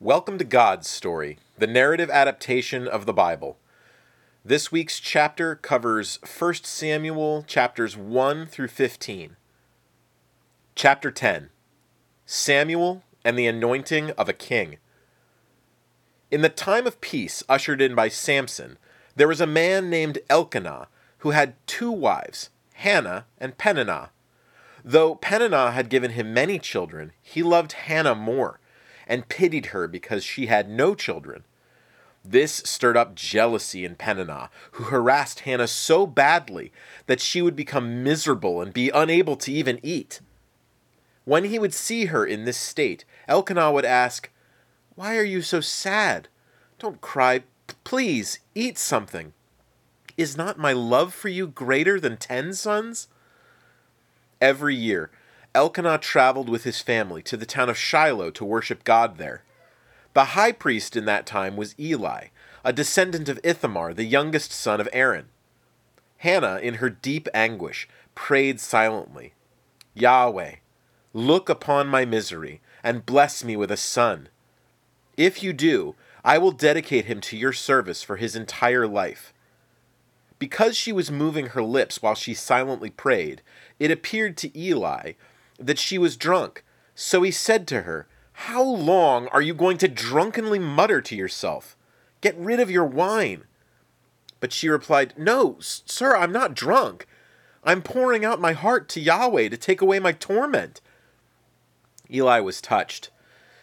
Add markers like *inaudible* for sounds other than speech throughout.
Welcome to God's Story, the narrative adaptation of the Bible. This week's chapter covers 1 Samuel chapters 1 through 15. Chapter 10 Samuel and the Anointing of a King. In the time of peace ushered in by Samson, there was a man named Elkanah who had two wives, Hannah and Peninnah. Though Peninnah had given him many children, he loved Hannah more and pitied her because she had no children. This stirred up jealousy in Peninnah, who harassed Hannah so badly that she would become miserable and be unable to even eat. When he would see her in this state, Elkanah would ask, Why are you so sad? Don't cry. Please, eat something. Is not my love for you greater than ten sons? Every year, Elkanah traveled with his family to the town of Shiloh to worship God there. The high priest in that time was Eli, a descendant of Ithamar, the youngest son of Aaron. Hannah, in her deep anguish, prayed silently Yahweh, look upon my misery, and bless me with a son. If you do, I will dedicate him to your service for his entire life. Because she was moving her lips while she silently prayed, it appeared to Eli that she was drunk. So he said to her, How long are you going to drunkenly mutter to yourself? Get rid of your wine. But she replied, No, sir, I'm not drunk. I'm pouring out my heart to Yahweh to take away my torment. Eli was touched,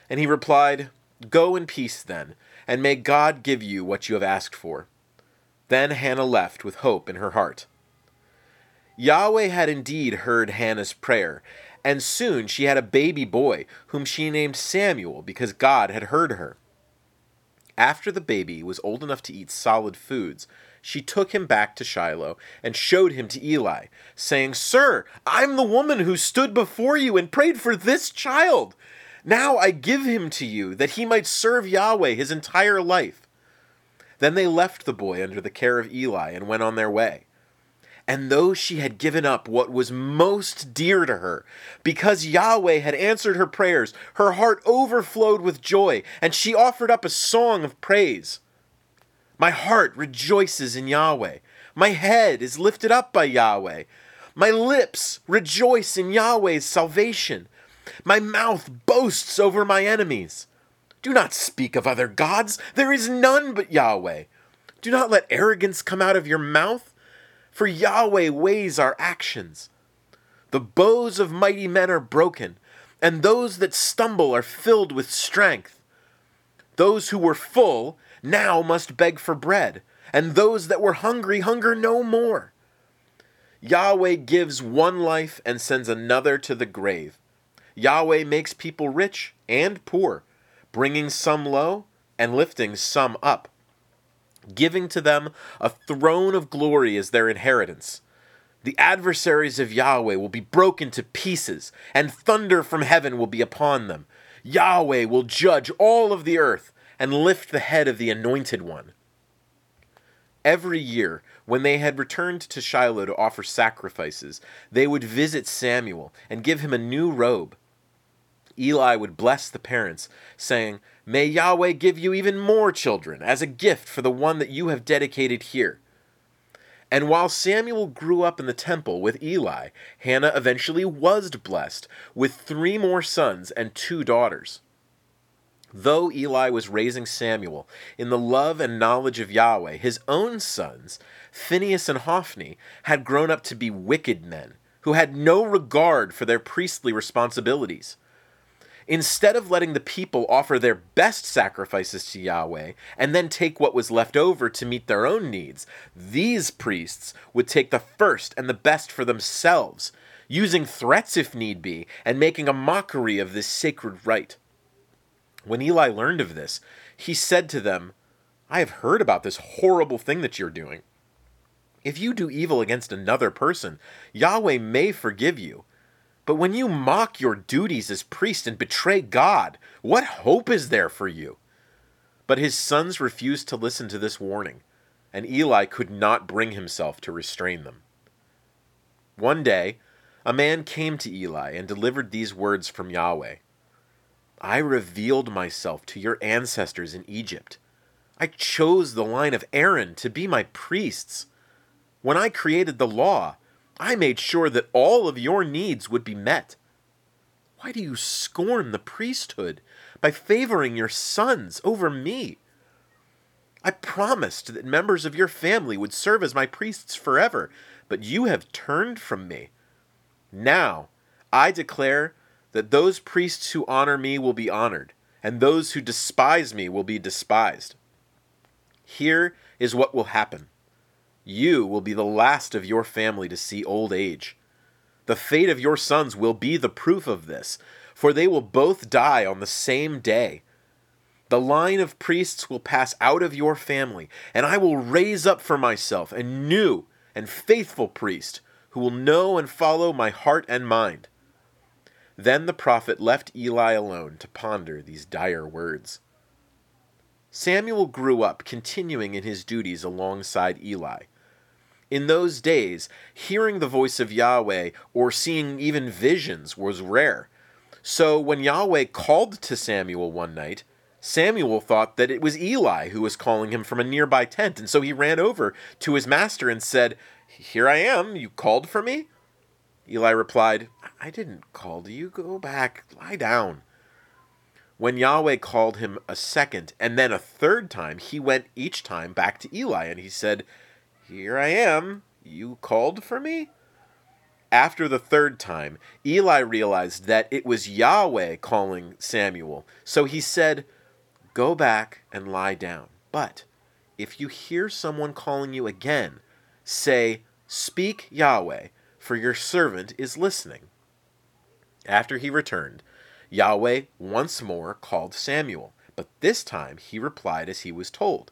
and he replied, Go in peace then, and may God give you what you have asked for. Then Hannah left with hope in her heart. Yahweh had indeed heard Hannah's prayer, and soon she had a baby boy, whom she named Samuel because God had heard her. After the baby was old enough to eat solid foods, she took him back to Shiloh and showed him to Eli, saying, Sir, I'm the woman who stood before you and prayed for this child. Now I give him to you, that he might serve Yahweh his entire life. Then they left the boy under the care of Eli and went on their way. And though she had given up what was most dear to her, because Yahweh had answered her prayers, her heart overflowed with joy, and she offered up a song of praise. My heart rejoices in Yahweh. My head is lifted up by Yahweh. My lips rejoice in Yahweh's salvation. My mouth boasts over my enemies. Do not speak of other gods. There is none but Yahweh. Do not let arrogance come out of your mouth for Yahweh weighs our actions. The bows of mighty men are broken, and those that stumble are filled with strength. Those who were full now must beg for bread, and those that were hungry hunger no more. Yahweh gives one life and sends another to the grave. Yahweh makes people rich and poor, bringing some low and lifting some up giving to them a throne of glory as their inheritance. The adversaries of Yahweh will be broken to pieces, and thunder from heaven will be upon them. Yahweh will judge all of the earth and lift the head of the anointed one. Every year, when they had returned to Shiloh to offer sacrifices, they would visit Samuel and give him a new robe. Eli would bless the parents, saying, May Yahweh give you even more children as a gift for the one that you have dedicated here. And while Samuel grew up in the temple with Eli, Hannah eventually was blessed with three more sons and two daughters. Though Eli was raising Samuel in the love and knowledge of Yahweh, his own sons, Phinehas and Hophni, had grown up to be wicked men who had no regard for their priestly responsibilities. Instead of letting the people offer their best sacrifices to Yahweh and then take what was left over to meet their own needs, these priests would take the first and the best for themselves, using threats if need be, and making a mockery of this sacred rite. When Eli learned of this, he said to them, I have heard about this horrible thing that you're doing. If you do evil against another person, Yahweh may forgive you but when you mock your duties as priest and betray God, what hope is there for you? But his sons refused to listen to this warning, and Eli could not bring himself to restrain them. One day, a man came to Eli and delivered these words from Yahweh I revealed myself to your ancestors in Egypt. I chose the line of Aaron to be my priests. When I created the law, I made sure that all of your needs would be met. Why do you scorn the priesthood by favoring your sons over me? I promised that members of your family would serve as my priests forever, but you have turned from me. Now, I declare that those priests who honor me will be honored, and those who despise me will be despised. Here is what will happen you will be the last of your family to see old age. The fate of your sons will be the proof of this, for they will both die on the same day. The line of priests will pass out of your family, and I will raise up for myself a new and faithful priest who will know and follow my heart and mind. Then the prophet left Eli alone to ponder these dire words. Samuel grew up, continuing in his duties alongside Eli. In those days, hearing the voice of Yahweh or seeing even visions was rare. So when Yahweh called to Samuel one night, Samuel thought that it was Eli who was calling him from a nearby tent, and so he ran over to his master and said, Here I am, you called for me? Eli replied, I didn't call to you, go back, lie down. When Yahweh called him a second and then a third time, he went each time back to Eli, and he said, Here I am, you called for me? After the third time, Eli realized that it was Yahweh calling Samuel, so he said, Go back and lie down. But if you hear someone calling you again, say, Speak Yahweh, for your servant is listening. After he returned, Yahweh once more called Samuel, but this time he replied as he was told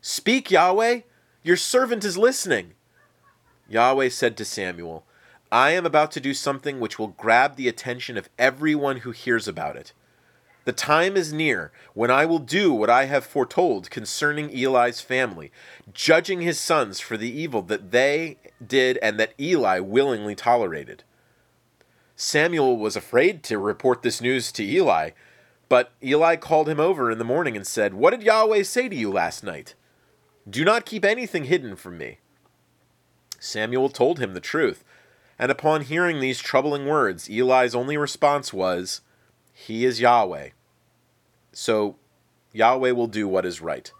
Speak, Yahweh, your servant is listening. Yahweh said to Samuel, I am about to do something which will grab the attention of everyone who hears about it. The time is near when I will do what I have foretold concerning Eli's family, judging his sons for the evil that they did and that Eli willingly tolerated. Samuel was afraid to report this news to Eli, but Eli called him over in the morning and said, What did Yahweh say to you last night? Do not keep anything hidden from me. Samuel told him the truth, and upon hearing these troubling words, Eli's only response was, He is Yahweh. So Yahweh will do what is right.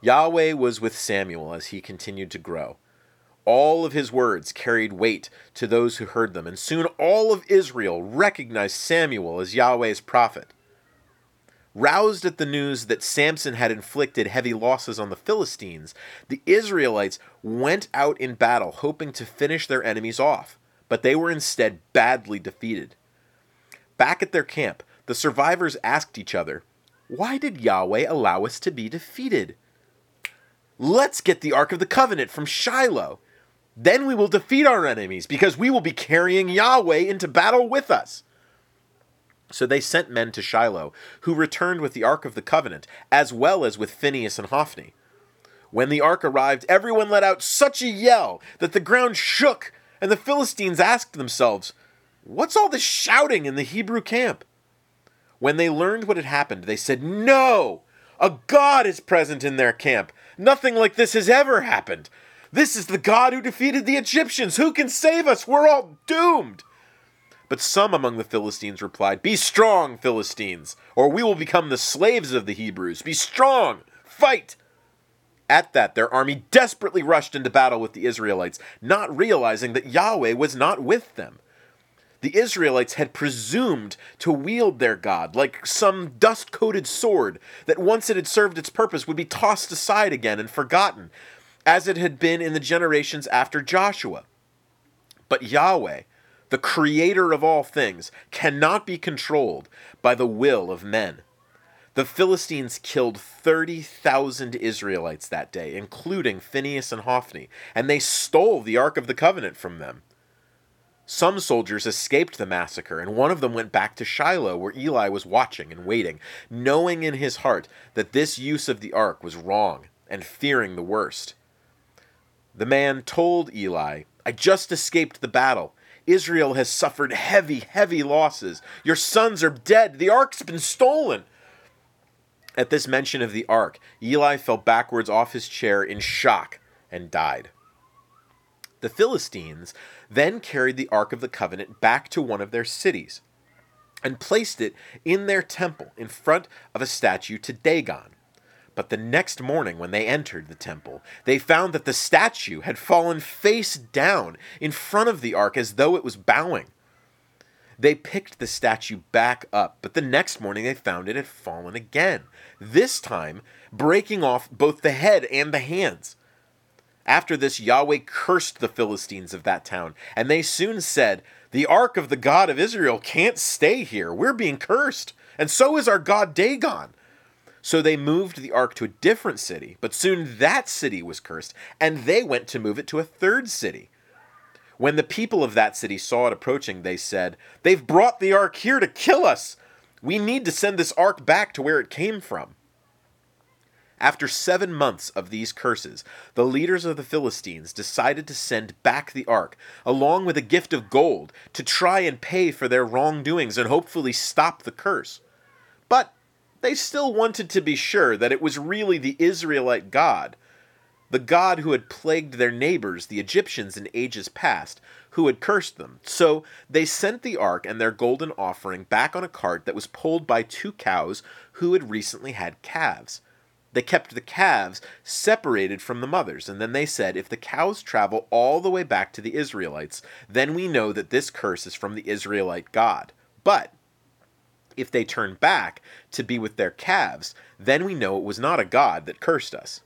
Yahweh was with Samuel as he continued to grow. All of his words carried weight to those who heard them, and soon all of Israel recognized Samuel as Yahweh's prophet. Roused at the news that Samson had inflicted heavy losses on the Philistines, the Israelites went out in battle hoping to finish their enemies off, but they were instead badly defeated. Back at their camp, the survivors asked each other, Why did Yahweh allow us to be defeated? Let's get the Ark of the Covenant from Shiloh. Then we will defeat our enemies, because we will be carrying Yahweh into battle with us. So they sent men to Shiloh, who returned with the Ark of the Covenant, as well as with Phinehas and Hophni. When the ark arrived, everyone let out such a yell that the ground shook, and the Philistines asked themselves, What's all this shouting in the Hebrew camp? When they learned what had happened, they said, No! A God is present in their camp. Nothing like this has ever happened. This is the God who defeated the Egyptians. Who can save us? We're all doomed. But some among the Philistines replied, Be strong, Philistines, or we will become the slaves of the Hebrews. Be strong! Fight! At that, their army desperately rushed into battle with the Israelites, not realizing that Yahweh was not with them the Israelites had presumed to wield their God like some dust coated sword that once it had served its purpose would be tossed aside again and forgotten, as it had been in the generations after Joshua. But Yahweh, the creator of all things, cannot be controlled by the will of men. The Philistines killed 30,000 Israelites that day, including Phinehas and Hophni, and they stole the Ark of the Covenant from them. Some soldiers escaped the massacre, and one of them went back to Shiloh, where Eli was watching and waiting, knowing in his heart that this use of the ark was wrong and fearing the worst. The man told Eli, I just escaped the battle. Israel has suffered heavy, heavy losses. Your sons are dead. The ark's been stolen. At this mention of the ark, Eli fell backwards off his chair in shock and died. The Philistines then carried the Ark of the Covenant back to one of their cities and placed it in their temple in front of a statue to Dagon. But the next morning, when they entered the temple, they found that the statue had fallen face down in front of the ark as though it was bowing. They picked the statue back up, but the next morning they found it had fallen again, this time breaking off both the head and the hands. After this, Yahweh cursed the Philistines of that town, and they soon said, The ark of the God of Israel can't stay here. We're being cursed, and so is our God Dagon. So they moved the ark to a different city, but soon that city was cursed, and they went to move it to a third city. When the people of that city saw it approaching, they said, They've brought the ark here to kill us. We need to send this ark back to where it came from. After seven months of these curses, the leaders of the Philistines decided to send back the ark, along with a gift of gold, to try and pay for their wrongdoings and hopefully stop the curse. But they still wanted to be sure that it was really the Israelite God, the God who had plagued their neighbors, the Egyptians, in ages past, who had cursed them. So they sent the ark and their golden offering back on a cart that was pulled by two cows who had recently had calves. They kept the calves separated from the mothers, and then they said, If the cows travel all the way back to the Israelites, then we know that this curse is from the Israelite God. But if they turn back to be with their calves, then we know it was not a God that cursed us.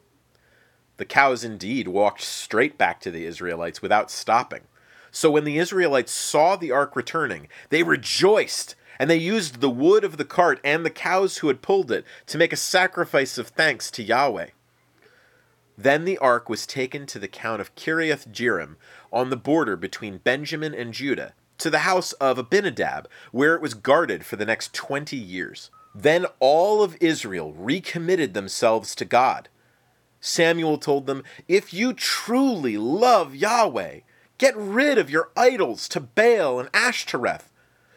The cows indeed walked straight back to the Israelites without stopping. So when the Israelites saw the ark returning, they rejoiced, and they used the wood of the cart and the cows who had pulled it to make a sacrifice of thanks to Yahweh. Then the ark was taken to the count of Kiriath Jearim on the border between Benjamin and Judah, to the house of Abinadab, where it was guarded for the next twenty years. Then all of Israel recommitted themselves to God. Samuel told them, If you truly love Yahweh, get rid of your idols to Baal and Ashtoreth.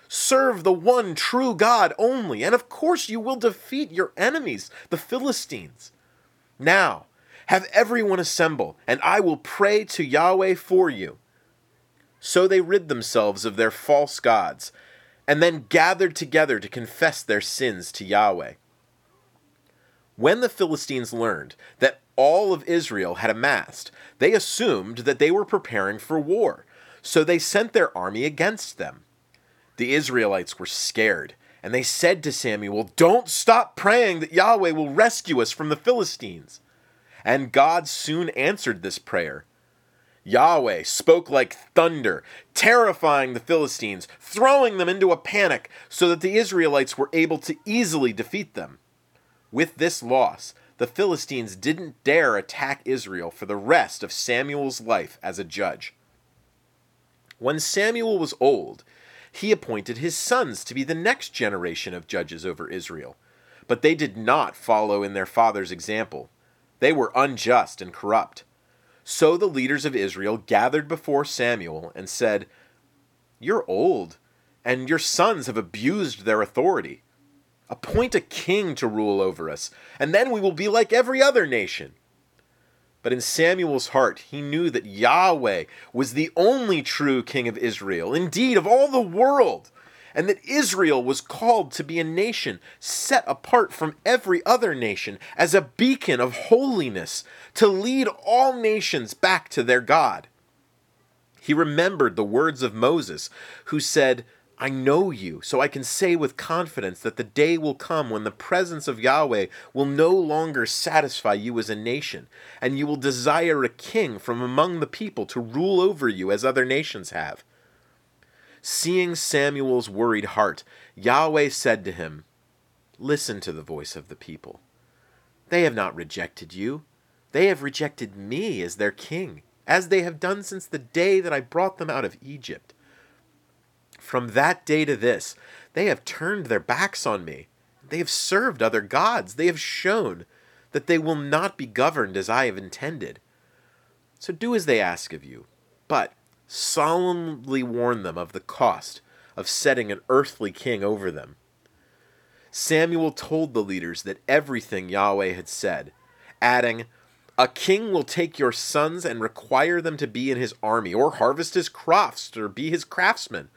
Serve the one true God only, and of course you will defeat your enemies, the Philistines. Now, have everyone assemble, and I will pray to Yahweh for you. So they rid themselves of their false gods, and then gathered together to confess their sins to Yahweh. When the Philistines learned that all of Israel had amassed, they assumed that they were preparing for war, so they sent their army against them. The Israelites were scared, and they said to Samuel, Don't stop praying that Yahweh will rescue us from the Philistines. And God soon answered this prayer. Yahweh spoke like thunder, terrifying the Philistines, throwing them into a panic so that the Israelites were able to easily defeat them. With this loss, the Philistines didn't dare attack Israel for the rest of Samuel's life as a judge. When Samuel was old, he appointed his sons to be the next generation of judges over Israel. But they did not follow in their father's example. They were unjust and corrupt. So the leaders of Israel gathered before Samuel and said, You're old, and your sons have abused their authority. Appoint a king to rule over us, and then we will be like every other nation. But in Samuel's heart, he knew that Yahweh was the only true king of Israel, indeed, of all the world and that Israel was called to be a nation set apart from every other nation as a beacon of holiness to lead all nations back to their God. He remembered the words of Moses, who said, I know you, so I can say with confidence that the day will come when the presence of Yahweh will no longer satisfy you as a nation, and you will desire a king from among the people to rule over you as other nations have. Seeing Samuel's worried heart, Yahweh said to him, Listen to the voice of the people. They have not rejected you. They have rejected me as their king, as they have done since the day that I brought them out of Egypt. From that day to this, they have turned their backs on me. They have served other gods. They have shown that they will not be governed as I have intended. So do as they ask of you. But solemnly warned them of the cost of setting an earthly king over them. Samuel told the leaders that everything Yahweh had said, adding, A king will take your sons and require them to be in his army, or harvest his crops, or be his craftsmen.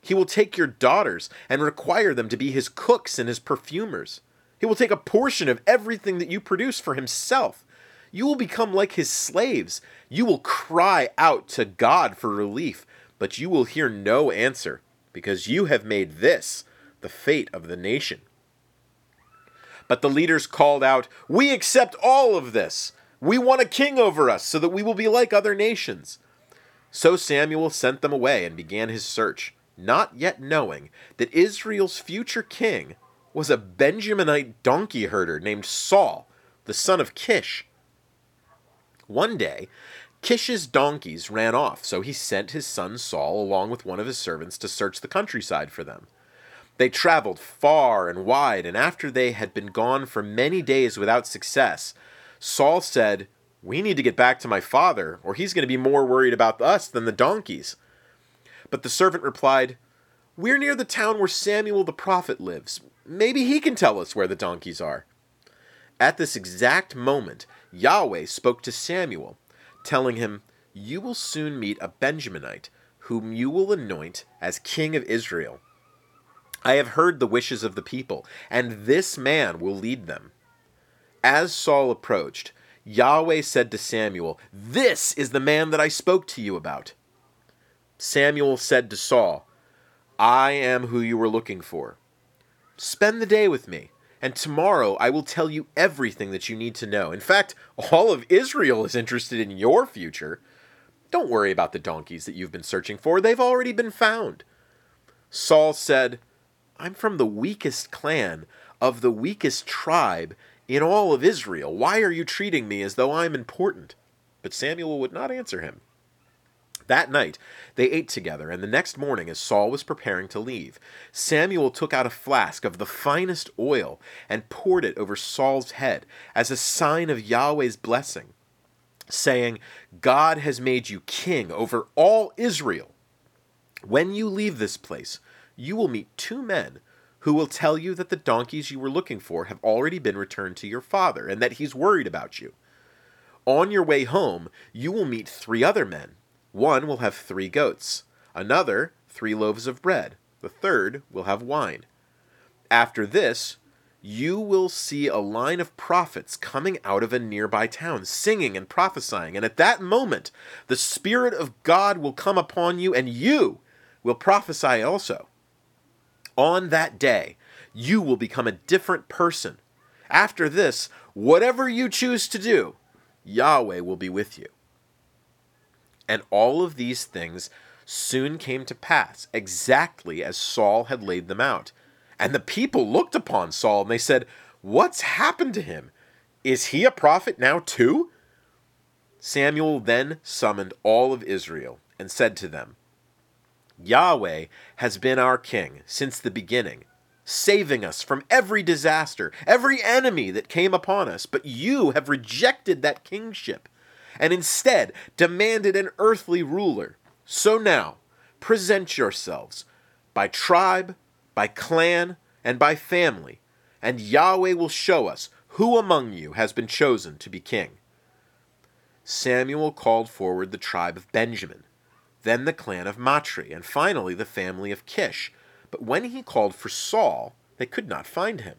He will take your daughters and require them to be his cooks and his perfumers. He will take a portion of everything that you produce for himself. You will become like his slaves. You will cry out to God for relief, but you will hear no answer, because you have made this the fate of the nation. But the leaders called out, We accept all of this. We want a king over us so that we will be like other nations. So Samuel sent them away and began his search, not yet knowing that Israel's future king was a Benjaminite donkey herder named Saul, the son of Kish. One day, Kish's donkeys ran off, so he sent his son Saul along with one of his servants to search the countryside for them. They traveled far and wide, and after they had been gone for many days without success, Saul said, We need to get back to my father, or he's going to be more worried about us than the donkeys. But the servant replied, We're near the town where Samuel the prophet lives. Maybe he can tell us where the donkeys are. At this exact moment, Yahweh spoke to Samuel, telling him, You will soon meet a Benjaminite, whom you will anoint as king of Israel. I have heard the wishes of the people, and this man will lead them. As Saul approached, Yahweh said to Samuel, This is the man that I spoke to you about. Samuel said to Saul, I am who you were looking for. Spend the day with me, and tomorrow I will tell you everything that you need to know. In fact, all of Israel is interested in your future. Don't worry about the donkeys that you've been searching for, they've already been found. Saul said, I'm from the weakest clan of the weakest tribe in all of Israel. Why are you treating me as though I'm important? But Samuel would not answer him. That night they ate together, and the next morning, as Saul was preparing to leave, Samuel took out a flask of the finest oil and poured it over Saul's head as a sign of Yahweh's blessing, saying, God has made you king over all Israel. When you leave this place, you will meet two men who will tell you that the donkeys you were looking for have already been returned to your father and that he's worried about you. On your way home, you will meet three other men. One will have three goats, another, three loaves of bread, the third will have wine. After this, you will see a line of prophets coming out of a nearby town, singing and prophesying. And at that moment, the Spirit of God will come upon you, and you will prophesy also. On that day, you will become a different person. After this, whatever you choose to do, Yahweh will be with you. And all of these things soon came to pass, exactly as Saul had laid them out. And the people looked upon Saul and they said, What's happened to him? Is he a prophet now too? Samuel then summoned all of Israel and said to them, Yahweh has been our king since the beginning, saving us from every disaster, every enemy that came upon us. But you have rejected that kingship and instead demanded an earthly ruler. So now, present yourselves by tribe, by clan, and by family, and Yahweh will show us who among you has been chosen to be king. Samuel called forward the tribe of Benjamin then the clan of Matri, and finally the family of Kish. But when he called for Saul, they could not find him.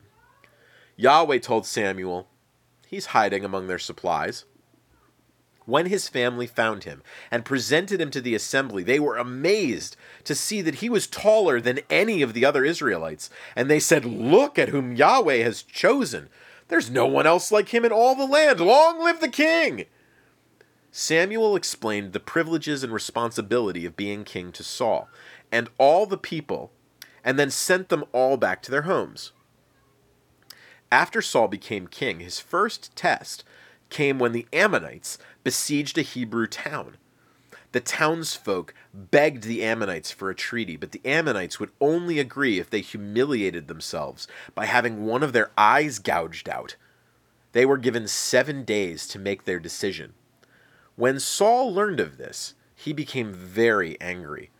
Yahweh told Samuel, He's hiding among their supplies. When his family found him and presented him to the assembly, they were amazed to see that he was taller than any of the other Israelites. And they said, Look at whom Yahweh has chosen. There's no one else like him in all the land. Long live the king! Samuel explained the privileges and responsibility of being king to Saul and all the people, and then sent them all back to their homes. After Saul became king, his first test came when the Ammonites besieged a Hebrew town. The townsfolk begged the Ammonites for a treaty, but the Ammonites would only agree if they humiliated themselves by having one of their eyes gouged out. They were given seven days to make their decision. When Saul learned of this, he became very angry.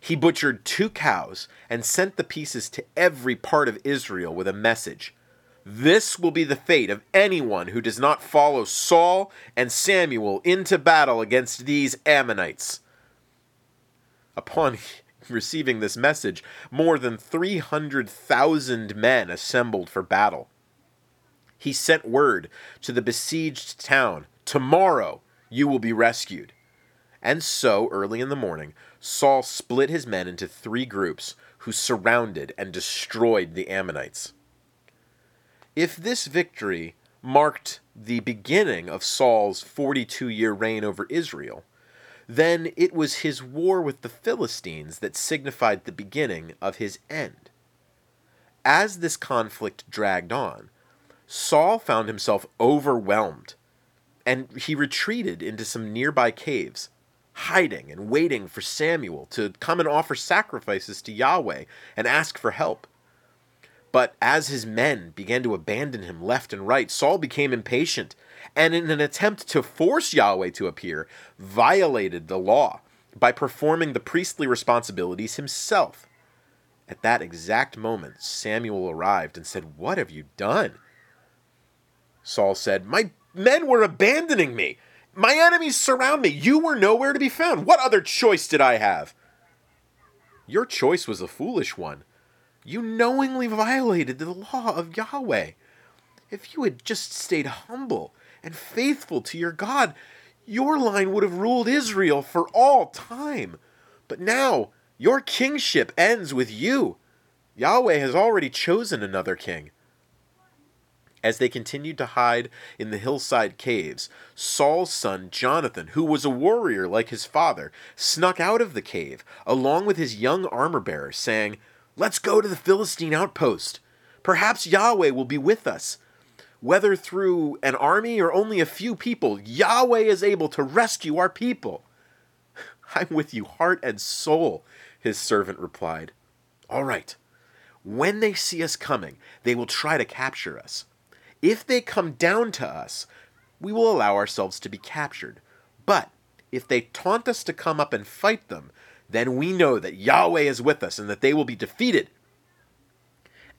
He butchered two cows and sent the pieces to every part of Israel with a message This will be the fate of anyone who does not follow Saul and Samuel into battle against these Ammonites. Upon *laughs* receiving this message, more than 300,000 men assembled for battle. He sent word to the besieged town Tomorrow you will be rescued. And so, early in the morning, Saul split his men into three groups who surrounded and destroyed the Ammonites. If this victory marked the beginning of Saul's 42 year reign over Israel, then it was his war with the Philistines that signified the beginning of his end. As this conflict dragged on, Saul found himself overwhelmed, and he retreated into some nearby caves, hiding and waiting for Samuel to come and offer sacrifices to Yahweh and ask for help. But as his men began to abandon him left and right, Saul became impatient and, in an attempt to force Yahweh to appear, violated the law by performing the priestly responsibilities himself. At that exact moment, Samuel arrived and said, What have you done? Saul said, My men were abandoning me. My enemies surround me. You were nowhere to be found. What other choice did I have? Your choice was a foolish one. You knowingly violated the law of Yahweh. If you had just stayed humble and faithful to your God, your line would have ruled Israel for all time. But now, your kingship ends with you. Yahweh has already chosen another king. As they continued to hide in the hillside caves, Saul's son Jonathan, who was a warrior like his father, snuck out of the cave along with his young armor bearer, saying, Let's go to the Philistine outpost. Perhaps Yahweh will be with us. Whether through an army or only a few people, Yahweh is able to rescue our people. *laughs* I'm with you, heart and soul, his servant replied. All right. When they see us coming, they will try to capture us. If they come down to us, we will allow ourselves to be captured. But if they taunt us to come up and fight them, then we know that Yahweh is with us and that they will be defeated.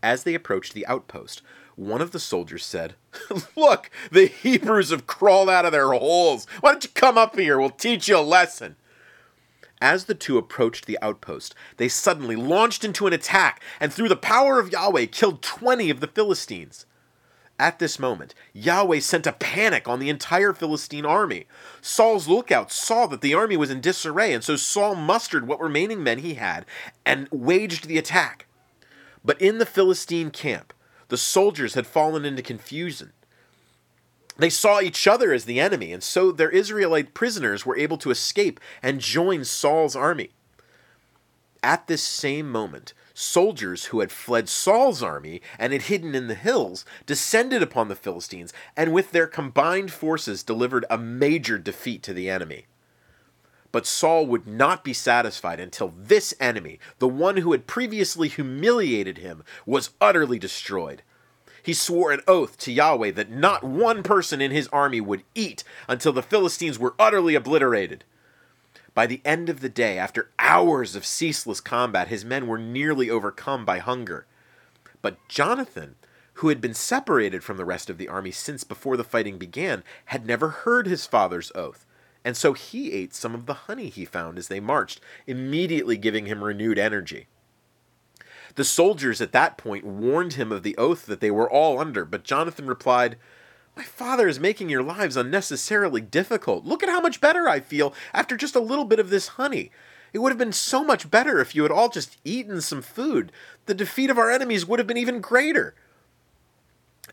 As they approached the outpost, one of the soldiers said, *laughs* Look, the Hebrews have crawled out of their holes. Why don't you come up here? We'll teach you a lesson. As the two approached the outpost, they suddenly launched into an attack and, through the power of Yahweh, killed 20 of the Philistines. At this moment, Yahweh sent a panic on the entire Philistine army. Saul's lookouts saw that the army was in disarray, and so Saul mustered what remaining men he had and waged the attack. But in the Philistine camp, the soldiers had fallen into confusion. They saw each other as the enemy, and so their Israelite prisoners were able to escape and join Saul's army. At this same moment, soldiers who had fled Saul's army and had hidden in the hills descended upon the Philistines and with their combined forces delivered a major defeat to the enemy. But Saul would not be satisfied until this enemy, the one who had previously humiliated him, was utterly destroyed. He swore an oath to Yahweh that not one person in his army would eat until the Philistines were utterly obliterated. By the end of the day, after hours of ceaseless combat, his men were nearly overcome by hunger. But Jonathan, who had been separated from the rest of the army since before the fighting began, had never heard his father's oath and so he ate some of the honey he found as they marched, immediately giving him renewed energy. The soldiers at that point warned him of the oath that they were all under, but Jonathan replied, My father is making your lives unnecessarily difficult. Look at how much better I feel after just a little bit of this honey. It would have been so much better if you had all just eaten some food. The defeat of our enemies would have been even greater.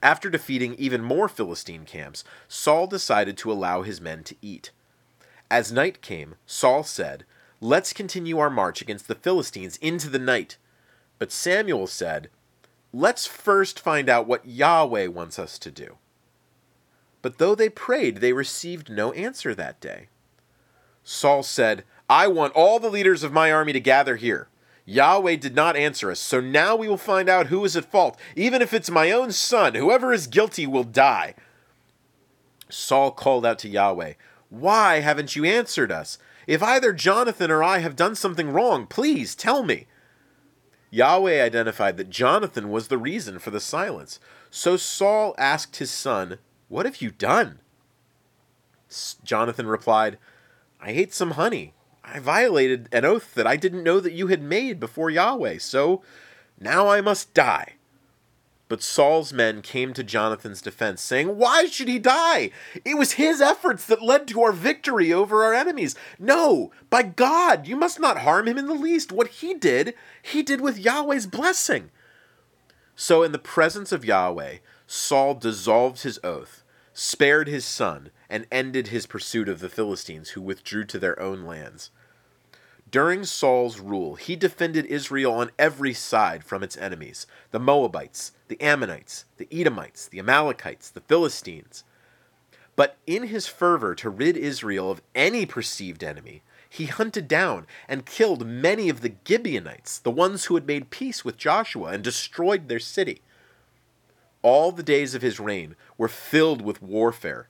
After defeating even more Philistine camps, Saul decided to allow his men to eat. As night came, Saul said, Let's continue our march against the Philistines into the night. But Samuel said, Let's first find out what Yahweh wants us to do. But though they prayed, they received no answer that day. Saul said, I want all the leaders of my army to gather here. Yahweh did not answer us, so now we will find out who is at fault. Even if it's my own son, whoever is guilty will die. Saul called out to Yahweh, why haven't you answered us? If either Jonathan or I have done something wrong, please tell me. Yahweh identified that Jonathan was the reason for the silence. So Saul asked his son, What have you done? Jonathan replied, I ate some honey. I violated an oath that I didn't know that you had made before Yahweh, so now I must die. But Saul's men came to Jonathan's defense, saying, Why should he die? It was his efforts that led to our victory over our enemies. No, by God, you must not harm him in the least. What he did, he did with Yahweh's blessing. So, in the presence of Yahweh, Saul dissolved his oath, spared his son, and ended his pursuit of the Philistines, who withdrew to their own lands. During Saul's rule, he defended Israel on every side from its enemies the Moabites, the Ammonites, the Edomites, the Amalekites, the Philistines. But in his fervor to rid Israel of any perceived enemy, he hunted down and killed many of the Gibeonites, the ones who had made peace with Joshua, and destroyed their city. All the days of his reign were filled with warfare,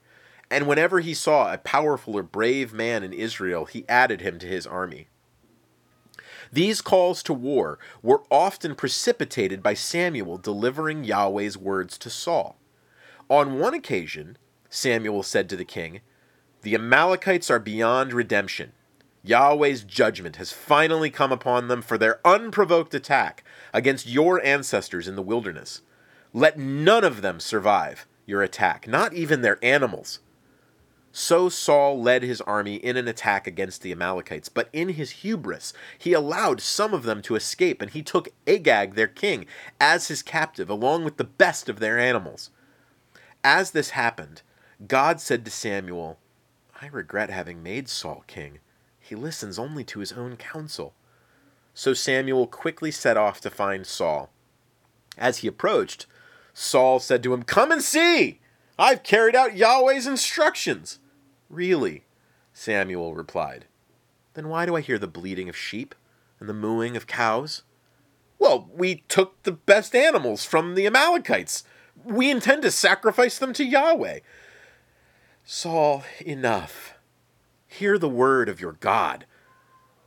and whenever he saw a powerful or brave man in Israel, he added him to his army. These calls to war were often precipitated by Samuel delivering Yahweh's words to Saul. On one occasion, Samuel said to the king, The Amalekites are beyond redemption. Yahweh's judgment has finally come upon them for their unprovoked attack against your ancestors in the wilderness. Let none of them survive your attack, not even their animals. So Saul led his army in an attack against the Amalekites, but in his hubris he allowed some of them to escape, and he took Agag, their king, as his captive, along with the best of their animals. As this happened, God said to Samuel, I regret having made Saul king. He listens only to his own counsel. So Samuel quickly set off to find Saul. As he approached, Saul said to him, Come and see! I've carried out Yahweh's instructions. Really? Samuel replied. Then why do I hear the bleating of sheep and the mooing of cows? Well, we took the best animals from the Amalekites. We intend to sacrifice them to Yahweh. Saul, enough. Hear the word of your God.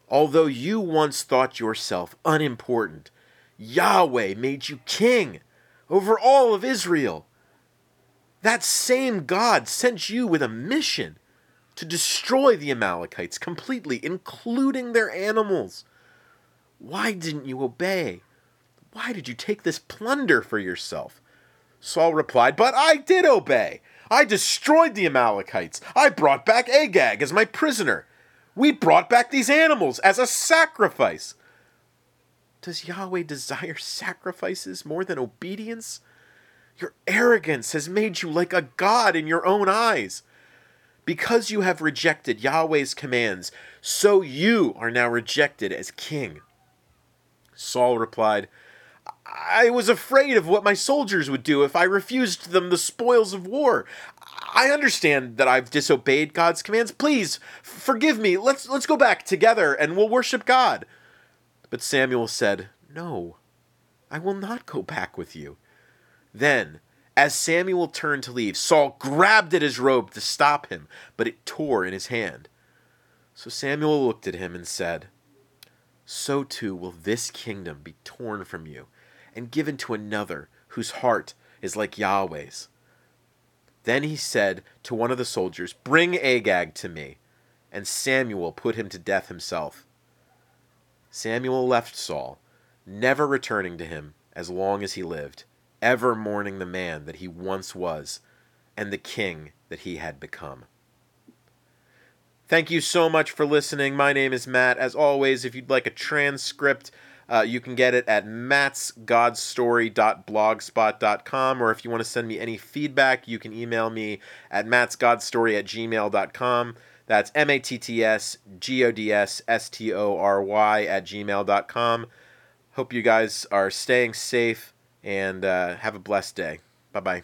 Although you once thought yourself unimportant, Yahweh made you king over all of Israel. That same God sent you with a mission to destroy the Amalekites completely, including their animals. Why didn't you obey? Why did you take this plunder for yourself? Saul replied, But I did obey. I destroyed the Amalekites. I brought back Agag as my prisoner. We brought back these animals as a sacrifice. Does Yahweh desire sacrifices more than obedience? Your arrogance has made you like a god in your own eyes. Because you have rejected Yahweh's commands, so you are now rejected as king. Saul replied, I was afraid of what my soldiers would do if I refused them the spoils of war. I understand that I've disobeyed God's commands. Please forgive me. Let's let's go back together and we'll worship God. But Samuel said, "No. I will not go back with you." Then as Samuel turned to leave, Saul grabbed at his robe to stop him, but it tore in his hand. So Samuel looked at him and said, So too will this kingdom be torn from you and given to another whose heart is like Yahweh's. Then he said to one of the soldiers, Bring Agag to me. And Samuel put him to death himself. Samuel left Saul, never returning to him as long as he lived ever mourning the man that he once was and the king that he had become. Thank you so much for listening. My name is Matt. As always, if you'd like a transcript, uh, you can get it at mattsgodstory.blogspot.com, or if you want to send me any feedback, you can email me at mattsgodstory at gmail.com. That's M A T T S G O D S S T O R Y at gmail.com. Hope you guys are staying safe and uh, have a blessed day. Bye bye.